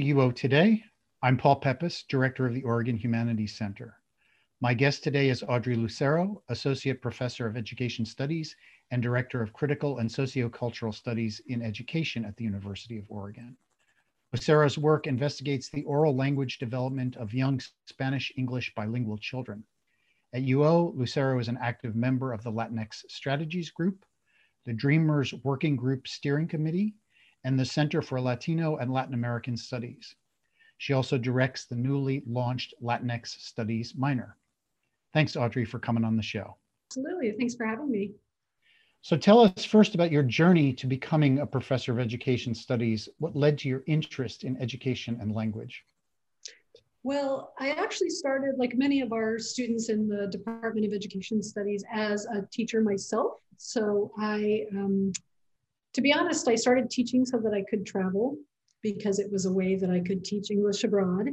to UO Today. I'm Paul Peppis, Director of the Oregon Humanities Center. My guest today is Audrey Lucero, Associate Professor of Education Studies and Director of Critical and Sociocultural Studies in Education at the University of Oregon. Lucero's work investigates the oral language development of young Spanish English bilingual children. At UO, Lucero is an active member of the Latinx Strategies Group, the Dreamers Working Group Steering Committee, and the Center for Latino and Latin American Studies. She also directs the newly launched Latinx Studies minor. Thanks, Audrey, for coming on the show. Absolutely. Thanks for having me. So tell us first about your journey to becoming a professor of education studies. What led to your interest in education and language? Well, I actually started, like many of our students in the Department of Education Studies, as a teacher myself. So I um, to be honest, I started teaching so that I could travel because it was a way that I could teach English abroad.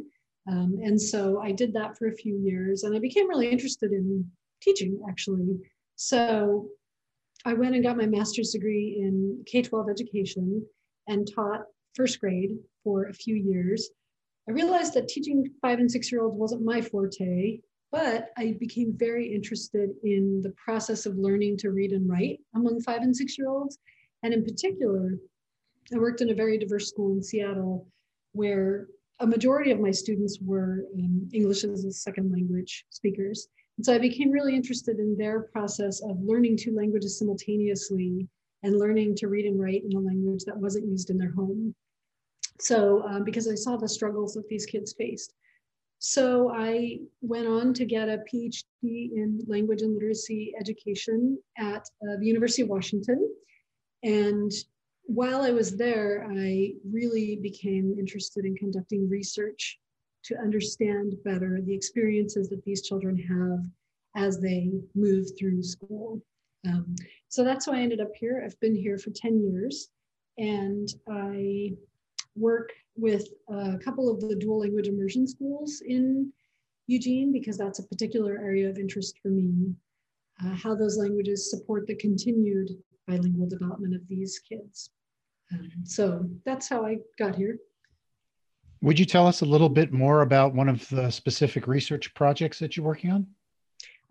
Um, and so I did that for a few years and I became really interested in teaching actually. So I went and got my master's degree in K 12 education and taught first grade for a few years. I realized that teaching five and six year olds wasn't my forte, but I became very interested in the process of learning to read and write among five and six year olds and in particular, I worked in a very diverse school in Seattle where a majority of my students were um, English as a second language speakers. And so I became really interested in their process of learning two languages simultaneously and learning to read and write in a language that wasn't used in their home. So, um, because I saw the struggles that these kids faced. So I went on to get a PhD in language and literacy education at uh, the University of Washington. And while I was there, I really became interested in conducting research to understand better the experiences that these children have as they move through school. Um, so that's why I ended up here. I've been here for 10 years and I work with a couple of the dual language immersion schools in Eugene because that's a particular area of interest for me. Uh, how those languages support the continued bilingual development of these kids. Um, so that's how I got here. Would you tell us a little bit more about one of the specific research projects that you're working on?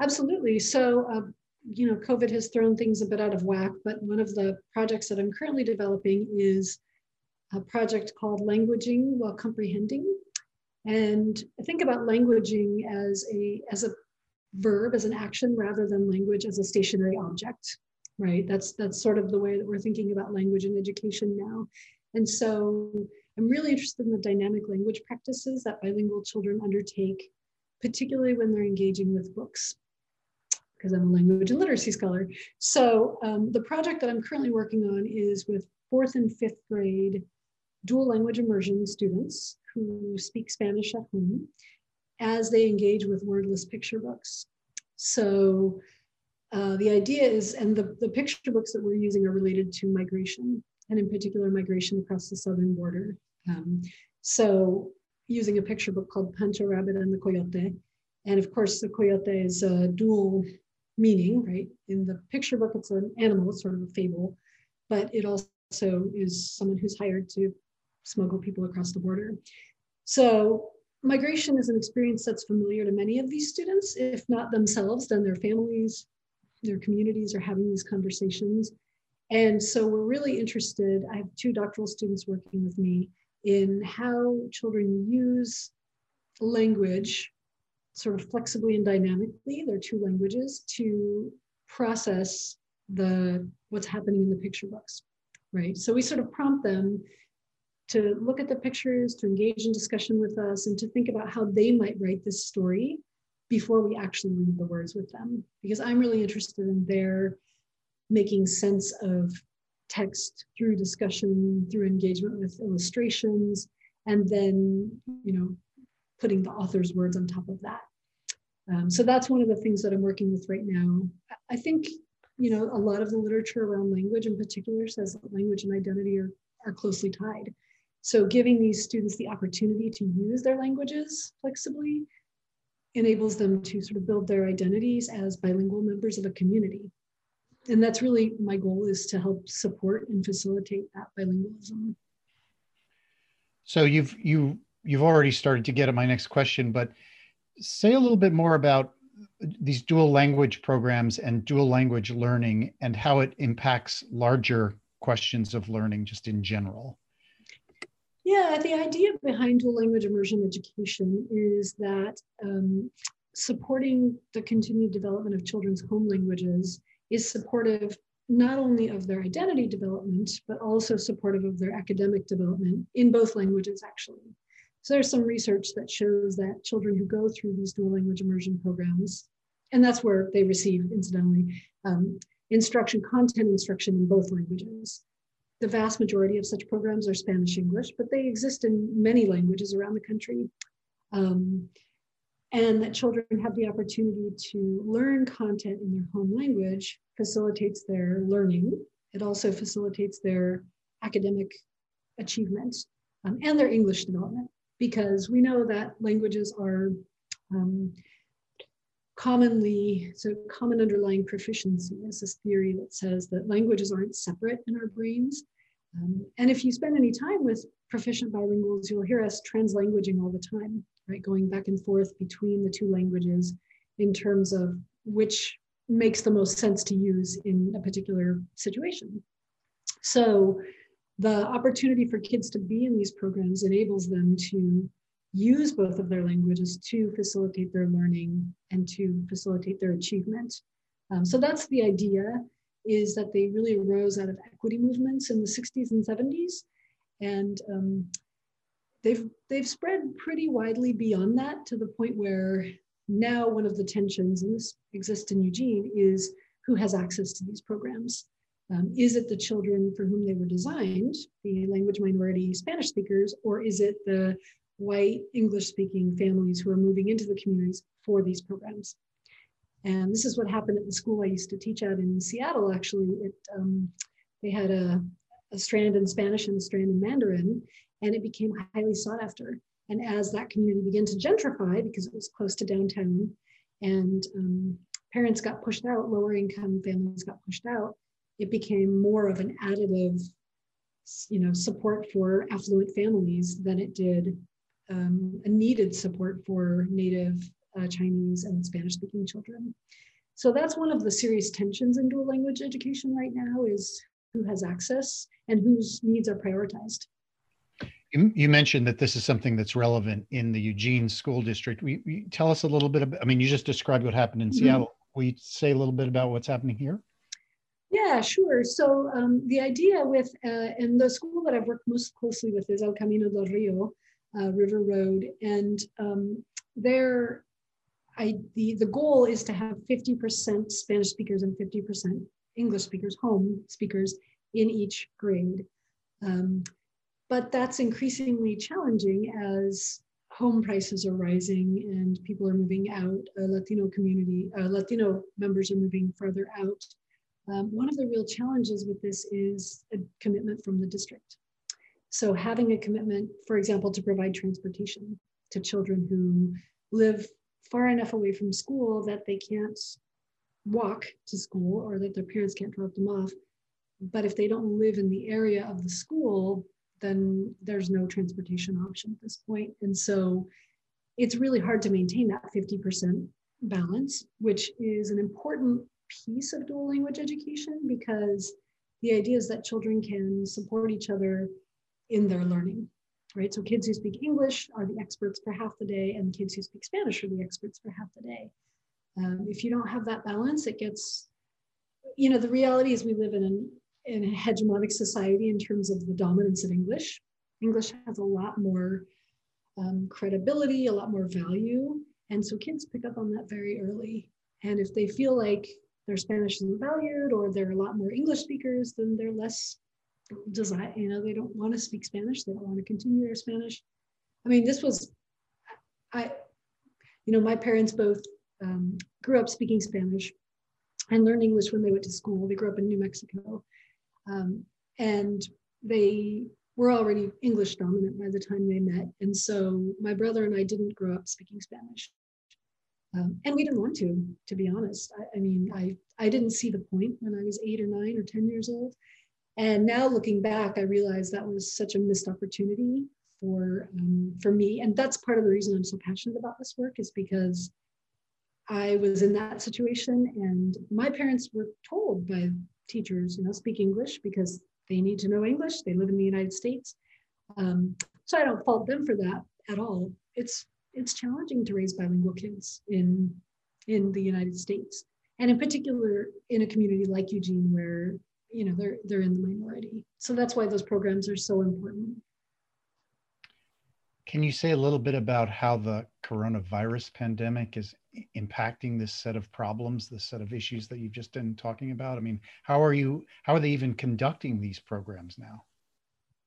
Absolutely. So, uh, you know, COVID has thrown things a bit out of whack, but one of the projects that I'm currently developing is a project called Languaging While Comprehending. And I think about languaging as a, as a verb, as an action, rather than language as a stationary object right? That's that's sort of the way that we're thinking about language and education now. And so I'm really interested in the dynamic language practices that bilingual children undertake, particularly when they're engaging with books, because I'm a language and literacy scholar. So um, the project that I'm currently working on is with fourth and fifth grade dual language immersion students who speak Spanish at home as they engage with wordless picture books. So uh, the idea is, and the, the picture books that we're using are related to migration, and in particular, migration across the southern border. Um, so, using a picture book called Pancho Rabbit and the Coyote. And of course, the coyote is a dual meaning, right? In the picture book, it's an animal, it's sort of a fable, but it also is someone who's hired to smuggle people across the border. So, migration is an experience that's familiar to many of these students, if not themselves, then their families, their communities are having these conversations. And so we're really interested. I have two doctoral students working with me in how children use language sort of flexibly and dynamically, their two languages, to process the what's happening in the picture books, right? So we sort of prompt them to look at the pictures, to engage in discussion with us, and to think about how they might write this story before we actually read the words with them because i'm really interested in their making sense of text through discussion through engagement with illustrations and then you know putting the author's words on top of that. Um, so that's one of the things that i'm working with right now. I think you know a lot of the literature around language in particular says that language and identity are, are closely tied. So giving these students the opportunity to use their languages flexibly enables them to sort of build their identities as bilingual members of a community. And that's really my goal is to help support and facilitate that bilingualism. So you've you you've already started to get at my next question, but say a little bit more about these dual language programs and dual language learning and how it impacts larger questions of learning just in general. Yeah, the idea behind dual language immersion education is that um, supporting the continued development of children's home languages is supportive not only of their identity development, but also supportive of their academic development in both languages, actually. So there's some research that shows that children who go through these dual language immersion programs, and that's where they receive, incidentally, um, instruction, content instruction in both languages. The vast majority of such programs are Spanish English, but they exist in many languages around the country. Um, and that children have the opportunity to learn content in their home language facilitates their learning. It also facilitates their academic achievement um, and their English development because we know that languages are um, commonly, so common underlying proficiency is this theory that says that languages aren't separate in our brains. Um, and if you spend any time with proficient bilinguals, you'll hear us translanguaging all the time, right? Going back and forth between the two languages in terms of which makes the most sense to use in a particular situation. So the opportunity for kids to be in these programs enables them to use both of their languages to facilitate their learning and to facilitate their achievement. Um, so that's the idea is that they really arose out of equity movements in the 60s and 70s. And um, they've, they've spread pretty widely beyond that to the point where now one of the tensions, and this exists in Eugene, is who has access to these programs. Um, is it the children for whom they were designed, the language minority Spanish speakers, or is it the white English speaking families who are moving into the communities for these programs? And this is what happened at the school I used to teach at in Seattle. Actually, it um, they had a, a strand in Spanish and a strand in Mandarin, and it became highly sought after. And as that community began to gentrify because it was close to downtown and um, parents got pushed out, lower income families got pushed out, it became more of an additive you know, support for affluent families than it did um, a needed support for native uh, Chinese and Spanish speaking children. So that's one of the serious tensions in dual language education right now is who has access and whose needs are prioritized. You, mentioned that this is something that's relevant in the Eugene School District. We, we tell us a little bit about, I mean, you just described what happened in mm-hmm. Seattle. Will you say a little bit about what's happening here? Yeah, sure. So um, the idea with, uh, and the school that I've worked most closely with is El Camino del Rio, uh, River Road. And um, there, I, the, the goal is to have 50% Spanish speakers and 50% English speakers, home speakers in each grade. Um, but that's increasingly challenging as home prices are rising and people are moving out. A Latino community, uh, Latino members are moving further out. Um, one of the real challenges with this is a commitment from the district. So having a commitment, for example, to provide transportation to children who live far enough away from school that they can't walk to school or that their parents can't drop them off. But if they don't live in the area of the school, then there's no transportation option at this point. And so it's really hard to maintain that 50% balance, which is an important piece of dual language education because the idea is that children can support each other in their learning, right? So kids who speak English are the experts for half the day, and kids who speak Spanish are the experts for half the day. Um, if you don't have that balance, it gets, you know, the reality is we live in an in a hegemonic society in terms of the dominance of English. English has a lot more um, credibility, a lot more value. And so kids pick up on that very early. And if they feel like their Spanish isn't valued or they're a lot more English speakers, then they're less desire, you know, they don't want to speak Spanish. They don't want to continue their Spanish. I mean, this was, I, you know, my parents both um, grew up speaking Spanish and learned English when they went to school. They grew up in New Mexico. Um, and they were already English dominant by the time they met. And so my brother and I didn't grow up speaking Spanish. Um, and we didn't want to, to be honest. I, I, mean, I, I didn't see the point when I was eight or nine or 10 years old. And now looking back, I realized that was such a missed opportunity for um, for me, and that's part of the reason I'm so passionate about this work is because I was in that situation, and my parents were told by teachers, you know, speak English because they need to know English. They live in the United States, um, so I don't fault them for that at all. It's it's challenging to raise bilingual kids in in the United States, and in particular in a community like Eugene, where you know they're they're in the minority. So that's why those programs are so important. Can you say a little bit about how the coronavirus pandemic is impacting this set of problems, this set of issues that you've just been talking about? I mean, how are you, how are they even conducting these programs now?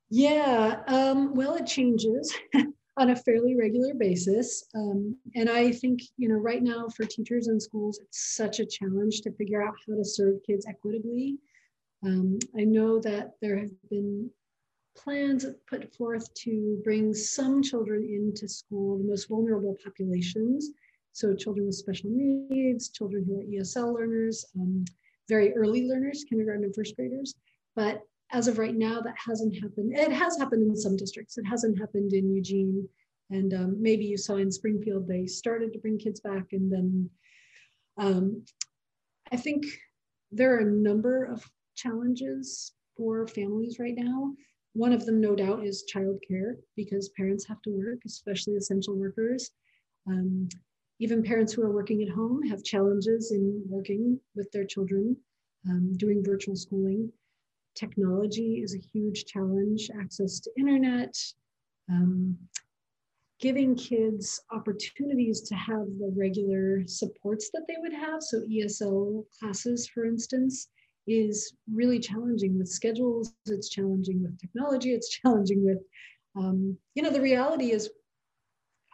Yeah, um, well, it changes on a fairly regular basis. Um, and I think, you know, right now for teachers and schools, it's such a challenge to figure out how to serve kids equitably. Um, I know that there have been plans put forth to bring some children into school, the most vulnerable populations. So children with special needs, children who are ESL learners, um, very early learners, kindergarten and first graders. But as of right now, that hasn't happened. It has happened in some districts. It hasn't happened in Eugene. And um, maybe you saw in Springfield, they started to bring kids back. And then um, I think there are a number of challenges for families right now. One of them, no doubt, is childcare because parents have to work, especially essential workers. Um, even parents who are working at home have challenges in working with their children, um, doing virtual schooling. Technology is a huge challenge, access to internet, um, giving kids opportunities to have the regular supports that they would have. So ESL classes, for instance, is really challenging with schedules, it's challenging with technology, it's challenging with, um, you know, the reality is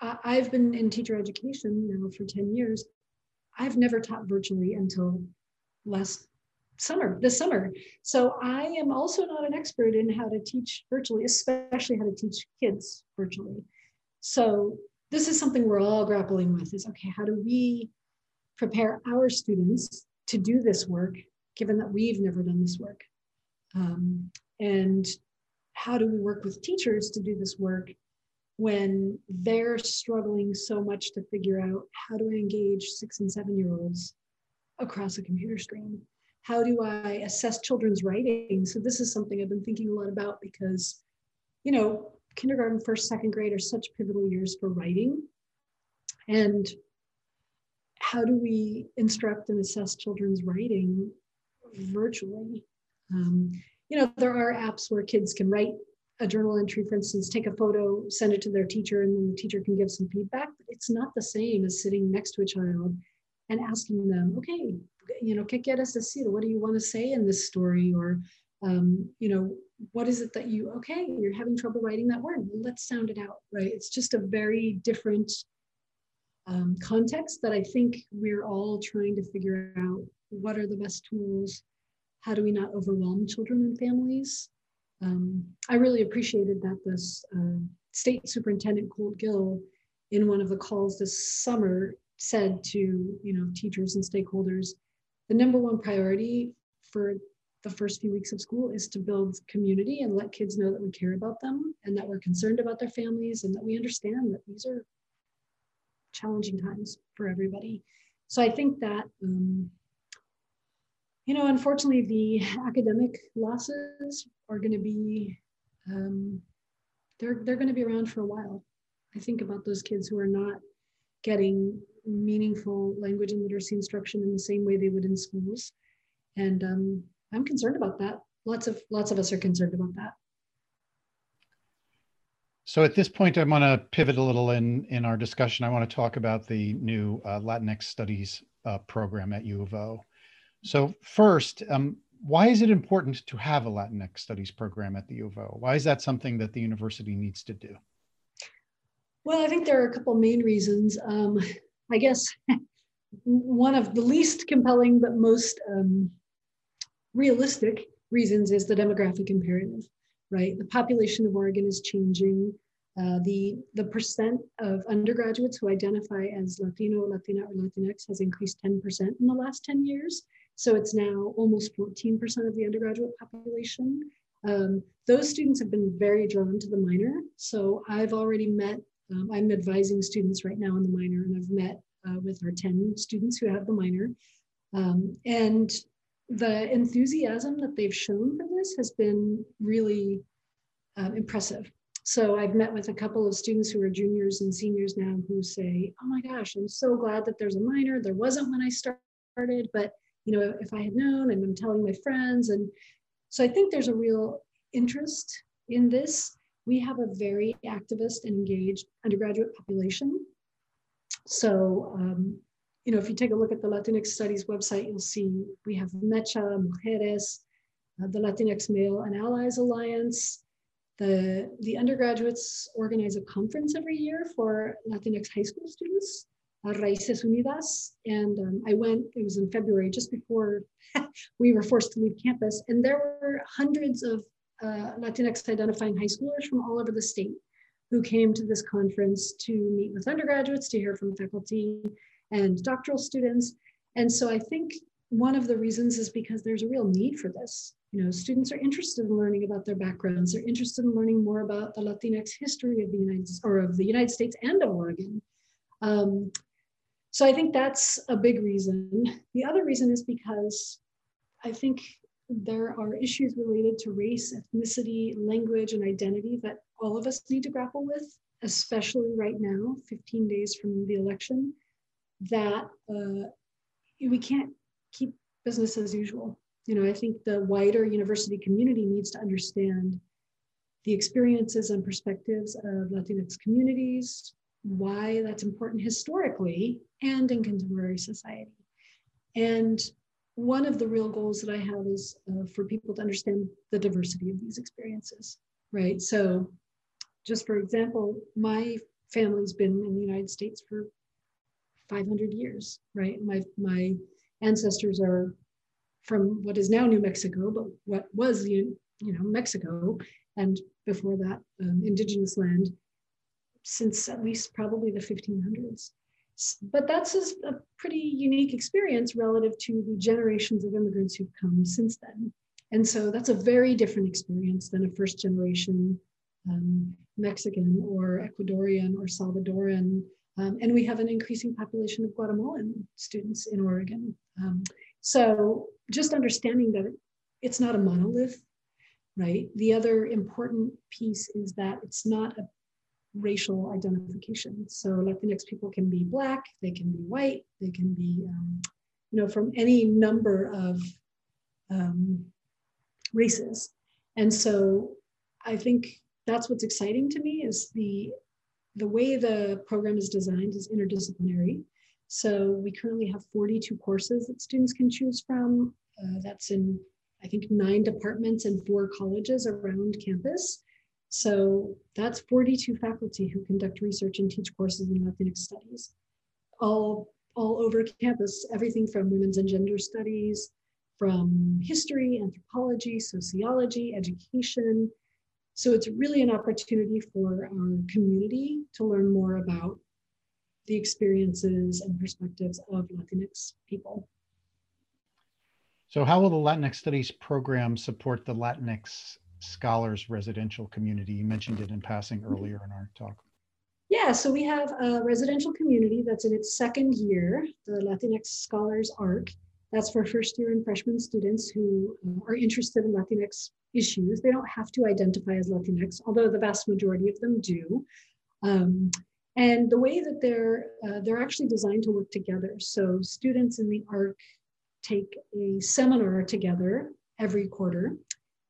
I, have been in teacher education now for 10 years. I've never taught virtually until last summer, this summer. So I am also not an expert in how to teach virtually, especially how to teach kids virtually. So this is something we're all grappling with is okay, how do we prepare our students to do this work given that we've never done this work? Um, and how do we work with teachers to do this work when they're struggling so much to figure out how do I engage six and seven year olds across a computer screen? How do I assess children's writing? So, this is something I've been thinking a lot about because, you know, kindergarten, first, second grade are such pivotal years for writing. And how do we instruct and assess children's writing virtually. Um, you know, there are apps where kids can write a journal entry, for instance, take a photo, send it to their teacher, and then the teacher can give some feedback. But it's not the same as sitting next to a child and asking them, okay, you know, que quieres decir? What do you want to say in this story? Or, um, you know, what is it that you, okay, you're having trouble writing that word. let's sound it out, right? It's just a very different um, context that I think we're all trying to figure out what are the best tools? How do we not overwhelm children and families? Um, I really appreciated that this uh, state superintendent Colt Gill in one of the calls this summer said to you know teachers and stakeholders, the number one priority for the first few weeks of school is to build community and let kids know that we care about them and that we're concerned about their families and that we understand that these are challenging times for everybody. So I think that um, you know, unfortunately, the academic losses are going to be, um, they're, they're going to be around for a while. I think about those kids who are not getting meaningful language and literacy instruction in the same way they would in schools. And um, I'm concerned about that. Lots of, lots of us are concerned about that. So at this point, I want to pivot a little in, in our discussion. I want to talk about the new uh, Latinx Studies uh, program at U of O. So first, um, why is it important to have a Latinx studies program at the U of O? Why is that something that the university needs to do? Well, I think there are a couple main reasons. Um, I guess one of the least compelling but most um, realistic reasons is the demographic imperative, right? The population of Oregon is changing. Uh, the, the percent of undergraduates who identify as Latino, Latina, or Latinx has increased 10% in the last 10 years. So it's now almost 14% of the undergraduate population. Um, those students have been very drawn to the minor. So I've already met, um, I'm advising students right now in the minor, and I've met uh, with our 10 students who have the minor. Um, and the enthusiasm that they've shown for this has been really um, impressive. So I've met with a couple of students who are juniors and seniors now who say, oh my gosh, I'm so glad that there's a minor. There wasn't when I started, but you know, if I had known and I'm telling my friends. And so I think there's a real interest in this. We have a very activist and engaged undergraduate population. So, um, you know, if you take a look at the Latinx Studies website, you'll see we have MECHA, Mujeres, uh, the Latinx Male and Allies Alliance, the, the undergraduates organize a conference every year for Latinx high school students, Raíces Unidas. And um, I went, it was in February, just before we were forced to leave campus. And there were hundreds of uh, Latinx identifying high schoolers from all over the state who came to this conference to meet with undergraduates, to hear from faculty and doctoral students. And so I think one of the reasons is because there's a real need for this. You know, students are interested in learning about their backgrounds. They're interested in learning more about the Latinx history of the United or of the United States and of Oregon. Um, so I think that's a big reason. The other reason is because I think there are issues related to race, ethnicity, language, and identity that all of us need to grapple with, especially right now, 15 days from the election, that uh, we can't keep business as usual. You know, I think the wider university community needs to understand the experiences and perspectives of Latinx communities, why that's important historically and in contemporary society. And one of the real goals that I have is uh, for people to understand the diversity of these experiences, right? So, just for example, my family's been in the United States for 500 years, right? My my ancestors are from what is now New Mexico, but what was you know Mexico, and before that um, indigenous land since at least probably the 1500s. But that's a pretty unique experience relative to the generations of immigrants who've come since then. And so that's a very different experience than a first generation um, Mexican or Ecuadorian or Salvadoran. Um, and we have an increasing population of Guatemalan students in Oregon. Um, so just understanding that it's not a monolith, right? The other important piece is that it's not a racial identification. So Latinx people can be Black, they can be white, they can be, um, you know, from any number of um, races. And so I think that's what's exciting to me is the the way the program is designed is interdisciplinary. So we currently have 42 courses that students can choose from. Uh, that's in, I think, nine departments and four colleges around campus. So that's 42 faculty who conduct research and teach courses in Latinx studies, all, all over campus, everything from women's and gender studies, from history, anthropology, sociology, education. So it's really an opportunity for our community to learn more about the experiences and perspectives of Latinx people. So how will the Latinx Studies program support the Latinx scholars residential community? You mentioned it in passing earlier in our talk. Yeah, so we have a residential community that's in its second year, the Latinx Scholars ARC. That's for first year and freshman students who uh, are interested in Latinx issues. They don't have to identify as Latinx, although the vast majority of them do. Um, and the way that they're, uh, they're actually designed to work together. So students in the ARC take a seminar together every quarter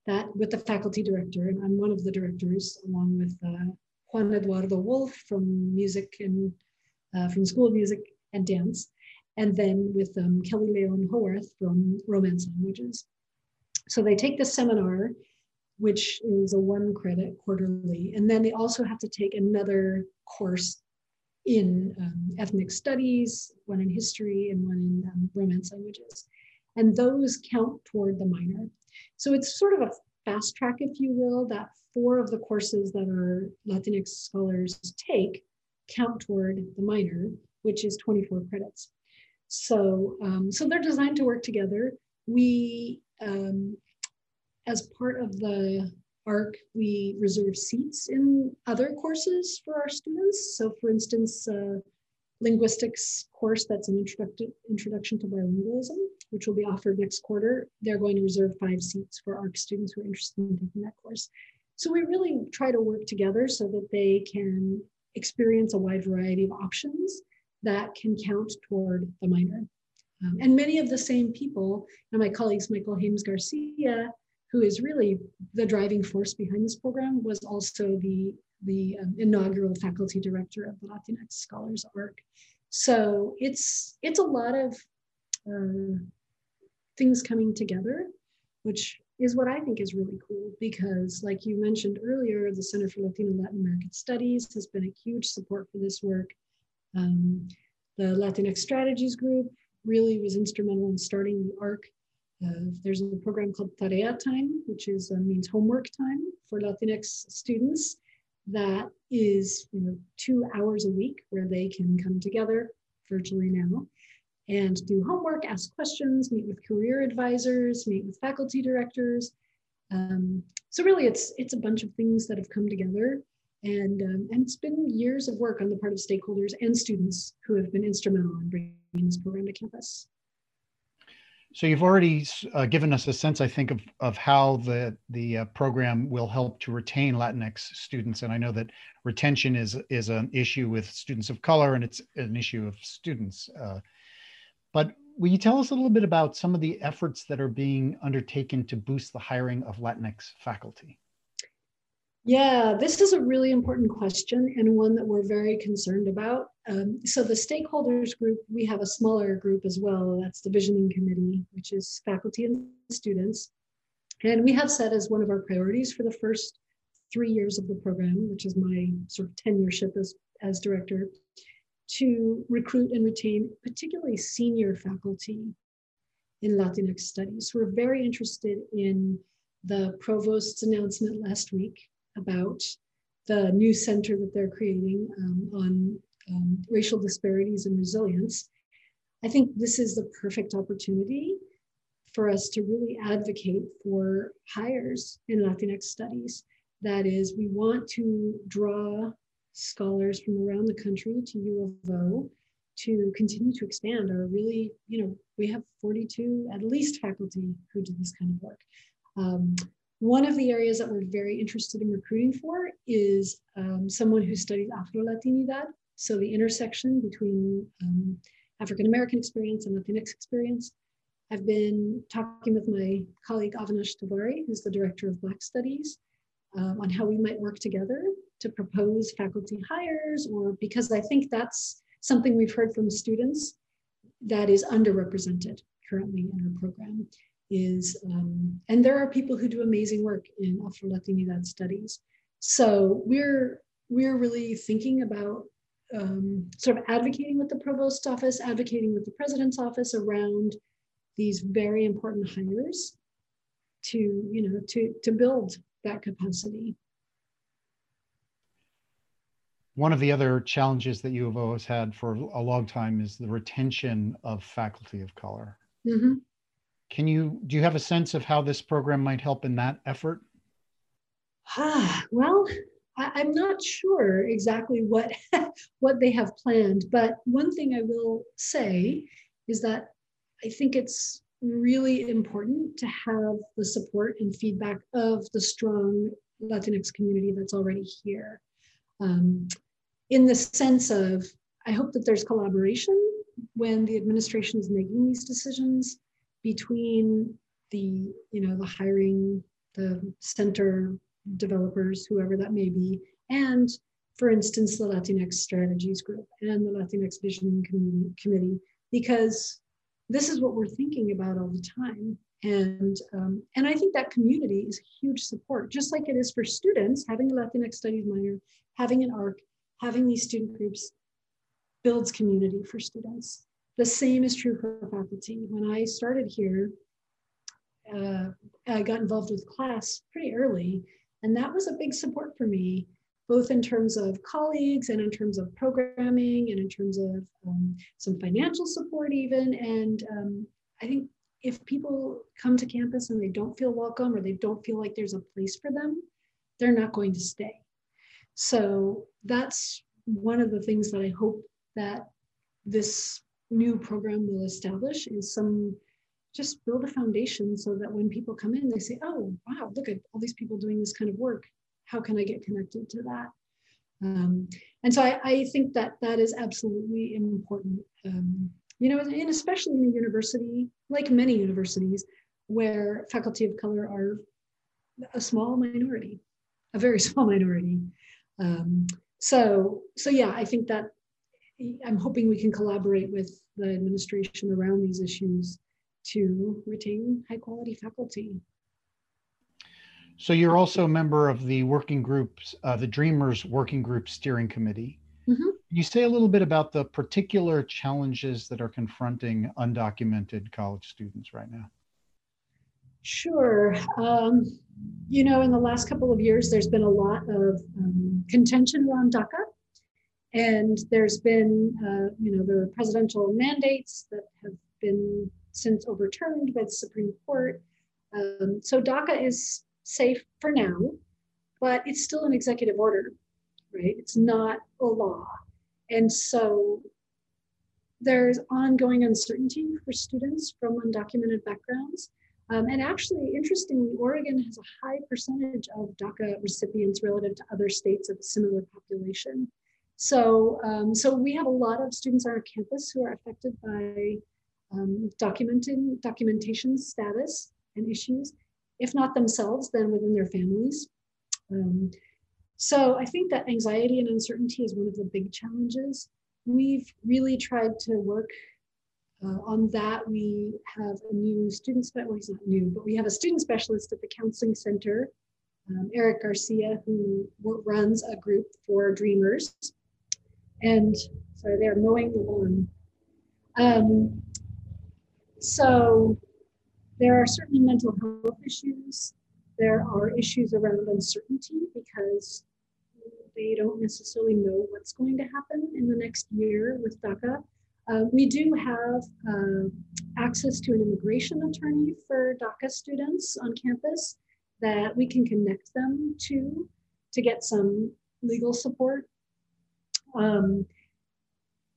that with the faculty director, and I'm one of the directors along with uh, Juan Eduardo Wolf from music and uh, from School of Music and Dance, and then with um, Kelly Leon Howarth from Romance Languages. So they take the seminar which is a one credit quarterly. And then they also have to take another course in um, ethnic studies, one in history, and one in um, Romance languages. And those count toward the minor. So it's sort of a fast track, if you will, that four of the courses that our Latinx scholars take count toward the minor, which is 24 credits. So, um, so they're designed to work together. We um, as part of the ARC, we reserve seats in other courses for our students. So for instance, uh, linguistics course that's an introduction, introduction to bilingualism, which will be offered next quarter. They're going to reserve five seats for ARC students who are interested in taking that course. So we really try to work together so that they can experience a wide variety of options that can count toward the minor. Um, and many of the same people, and my colleagues, Michael Hames Garcia, who is really the driving force behind this program, was also the, the um, inaugural faculty director of the Latinx Scholars ARC. So it's, it's a lot of uh, things coming together, which is what I think is really cool because, like you mentioned earlier, the Center for Latino Latin American Studies has been a huge support for this work. Um, the Latinx Strategies Group really was instrumental in starting the ARC. Uh, there's a program called Tarea Time, which is uh, means homework time for Latinx students. That is, you know, two hours a week where they can come together virtually now and do homework, ask questions, meet with career advisors, meet with faculty directors. Um, so really, it's it's a bunch of things that have come together, and um, and it's been years of work on the part of stakeholders and students who have been instrumental in bringing this program to campus. So you've already uh, given us a sense, I think, of, of how the the uh, program will help to retain Latinx students, and I know that retention is is an issue with students of color, and it's an issue of students. Uh, but will you tell us a little bit about some of the efforts that are being undertaken to boost the hiring of Latinx faculty? Yeah, this is a really important question and one that we're very concerned about. Um, so, the stakeholders group, we have a smaller group as well. That's the visioning committee, which is faculty and students. And we have set as one of our priorities for the first three years of the program, which is my sort of tenureship as, as director, to recruit and retain particularly senior faculty in Latinx studies. We're very interested in the provost's announcement last week about the new center that they're creating um, on um, racial disparities and resilience. I think this is the perfect opportunity for us to really advocate for hires in Latinx studies. That is, we want to draw scholars from around the country to U of O to continue to expand our really, you know, we have 42 at least faculty who do this kind of work. Um, one of the areas that we're very interested in recruiting for is um, someone who studies Afro-Latinidad, so the intersection between um, African American experience and Latinx experience. I've been talking with my colleague Avinash Tiwari, who's the director of Black Studies, um, on how we might work together to propose faculty hires, or because I think that's something we've heard from students that is underrepresented currently in our program is, um, and there are people who do amazing work in Afro-Latinidad studies. So we're, we're really thinking about um, sort of advocating with the provost office, advocating with the president's office around these very important hires to, you know, to, to build that capacity. One of the other challenges that U of O has had for a long time is the retention of faculty of color. Mm-hmm. Can you do you have a sense of how this program might help in that effort? Ah, well, I, am not sure exactly what what they have planned, but one thing I will say is that I think it's really important to have the support and feedback of the strong Latinx community that's already here. Um, in the sense of, I hope that there's collaboration when the administration is making these decisions between the, you know, the hiring, the center developers, whoever that may be, and for instance, the Latinx Strategies Group and the Latinx Visioning Committee, because this is what we're thinking about all the time. And, um, and I think that community is huge support, just like it is for students, having a Latinx studies minor, having an ARC, having these student groups builds community for students. The same is true for faculty. When I started here, uh, I got involved with CLLAS pretty early, and that was a big support for me both in terms of colleagues and in terms of programming and in terms of um, some financial support even. And um, I think if people come to campus and they don't feel welcome or they don't feel like there's a place for them, they're not going to stay. So that's one of the things that I hope that this new program will establish is some just build a foundation so that when people come in, they say, oh, wow, look at all these people doing this kind of work. How can I get connected to that? Um, and so I, I, think that that is absolutely important. Um, you know, and especially in a university, like many universities, where faculty of color are a small minority, a very small minority. Um, so, so yeah, I think that I'm hoping we can collaborate with the administration around these issues to retain high quality faculty. So you're also a member of the working groups, uh, the Dreamers Working Group Steering Committee. Mm-hmm. You say a little bit about the particular challenges that are confronting undocumented college students right now. Sure. Um, you know, in the last couple of years, there's been a lot of um, contention around DACA. And there's been, uh, you know, the presidential mandates that have been since overturned by the Supreme Court. Um, so DACA is safe for now, but it's still an executive order, right? It's not a law. And so there's ongoing uncertainty for students from undocumented backgrounds. Um, and actually, interestingly, Oregon has a high percentage of DACA recipients relative to other states of a similar population. So, um, so we have a lot of students on our campus who are affected by um, documenting documentation status and issues, if not themselves, then within their families. Um, so I think that anxiety and uncertainty is one of the big challenges. We've really tried to work uh, on that. We have a new student, well, he's not new, but we have a student specialist at the Counseling Center, um, Eric Garcia, who runs a group for Dreamers. And sorry, they're mowing the lawn. Um, so there are certainly mental health issues. There are issues around uncertainty because they don't necessarily know what's going to happen in the next year with DACA. Uh, we do have uh, access to an immigration attorney for DACA students on campus that we can connect them to to get some legal support. Um,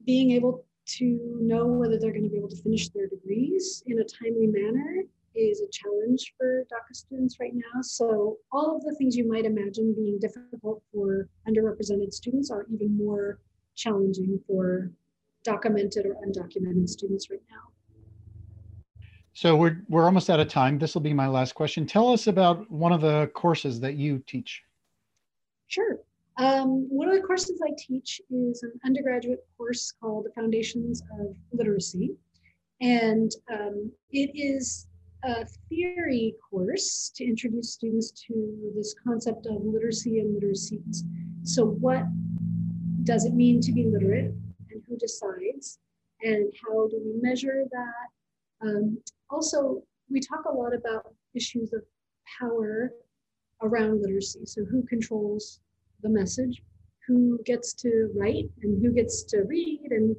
being able to know whether they're going to be able to finish their degrees in a timely manner is a challenge for DACA students right now. So all of the things you might imagine being difficult for underrepresented students are even more challenging for documented or undocumented students right now. So we're, we're almost out of time. This will be my last question. Tell us about one of the courses that you teach. Sure. Um, one of the courses I teach is an undergraduate course called The Foundations of Literacy. And um, it is a theory course to introduce students to this concept of literacy and literacies. So, what does it mean to be literate and who decides? And how do we measure that? Um, also, we talk a lot about issues of power around literacy. So, who controls the message, who gets to write and who gets to read. And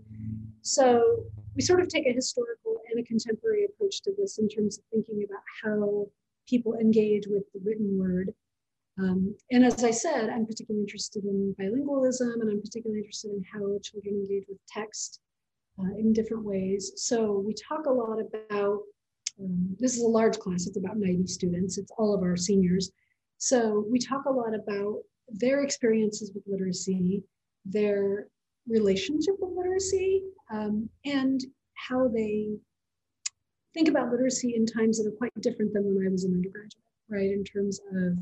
so we sort of take a historical and a contemporary approach to this in terms of thinking about how people engage with the written word. Um, and as I said, I'm particularly interested in bilingualism and I'm particularly interested in how children engage with text uh, in different ways. So we talk a lot about, um, this is a large class, it's about 90 students, it's all of our seniors. So we talk a lot about their experiences with literacy, their relationship with literacy, um, and how they think about literacy in times that are quite different than when I was an undergraduate, right? In terms of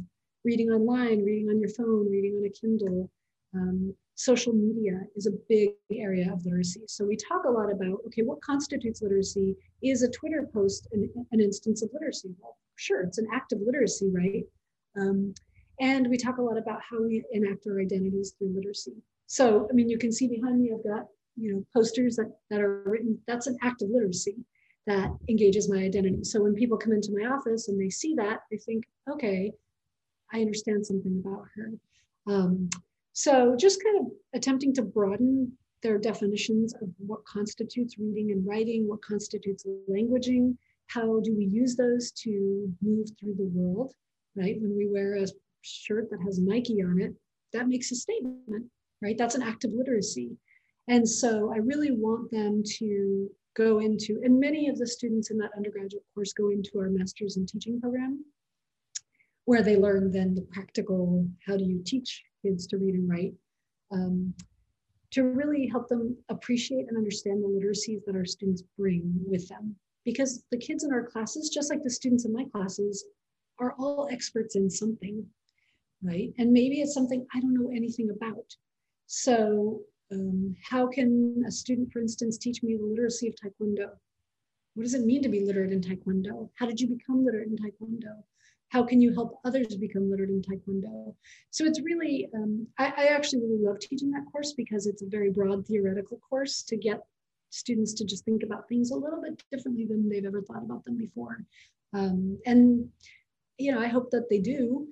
reading online, reading on your phone, reading on a Kindle. Um, social media is a big area of literacy. So we talk a lot about, okay, what constitutes literacy? Is a Twitter post an, an instance of literacy? Well, sure, it's an act of literacy, right? Um, and we talk a lot about how we enact our identities through literacy. So, I mean, you can see behind me, I've got, you know, posters that, that are written, that's an act of literacy that engages my identity. So when people come into my office and they see that, they think, okay, I understand something about her. Um, so just kind of attempting to broaden their definitions of what constitutes reading and writing, what constitutes languaging, how do we use those to move through the world, right? When we wear a shirt that has Nike on it, that makes a statement, right? That's an act of literacy. And so I really want them to go into, and many of the students in that undergraduate course go into our master's in teaching program, where they learn then the practical, how do you teach kids to read and write, um, to really help them appreciate and understand the literacies that our students bring with them. Because the kids in our classes, just like the students in my classes, are all experts in something, right? And maybe it's something I don't know anything about. So um, how can a student, for instance, teach me the literacy of Taekwondo? What does it mean to be literate in Taekwondo? How did you become literate in Taekwondo? How can you help others become literate in Taekwondo? So it's really, um, I, I actually really love teaching that course because it's a very broad theoretical course to get students to just think about things a little bit differently than they've ever thought about them before. Um, and, you know, I hope that they do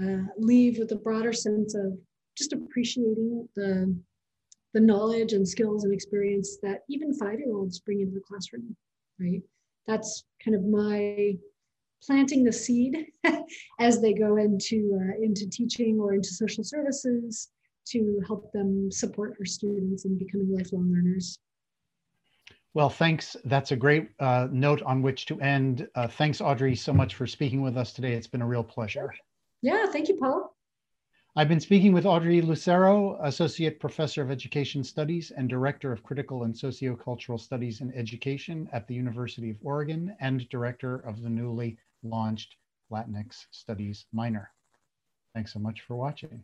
uh, leave with a broader sense of just appreciating the the knowledge and skills and experience that even five-year-olds bring into the classroom, right? That's kind of my planting the seed as they go into uh, into teaching or into social services to help them support our students in becoming lifelong learners. Well, thanks. That's a great uh, note on which to end. Uh, thanks, Audrey, so much for speaking with us today. It's been a real pleasure. Yeah, thank you, Paul. I've been speaking with Audrey Lucero, Associate Professor of Education Studies and Director of Critical and Sociocultural Studies in Education at the University of Oregon and Director of the newly launched Latinx Studies minor. Thanks so much for watching.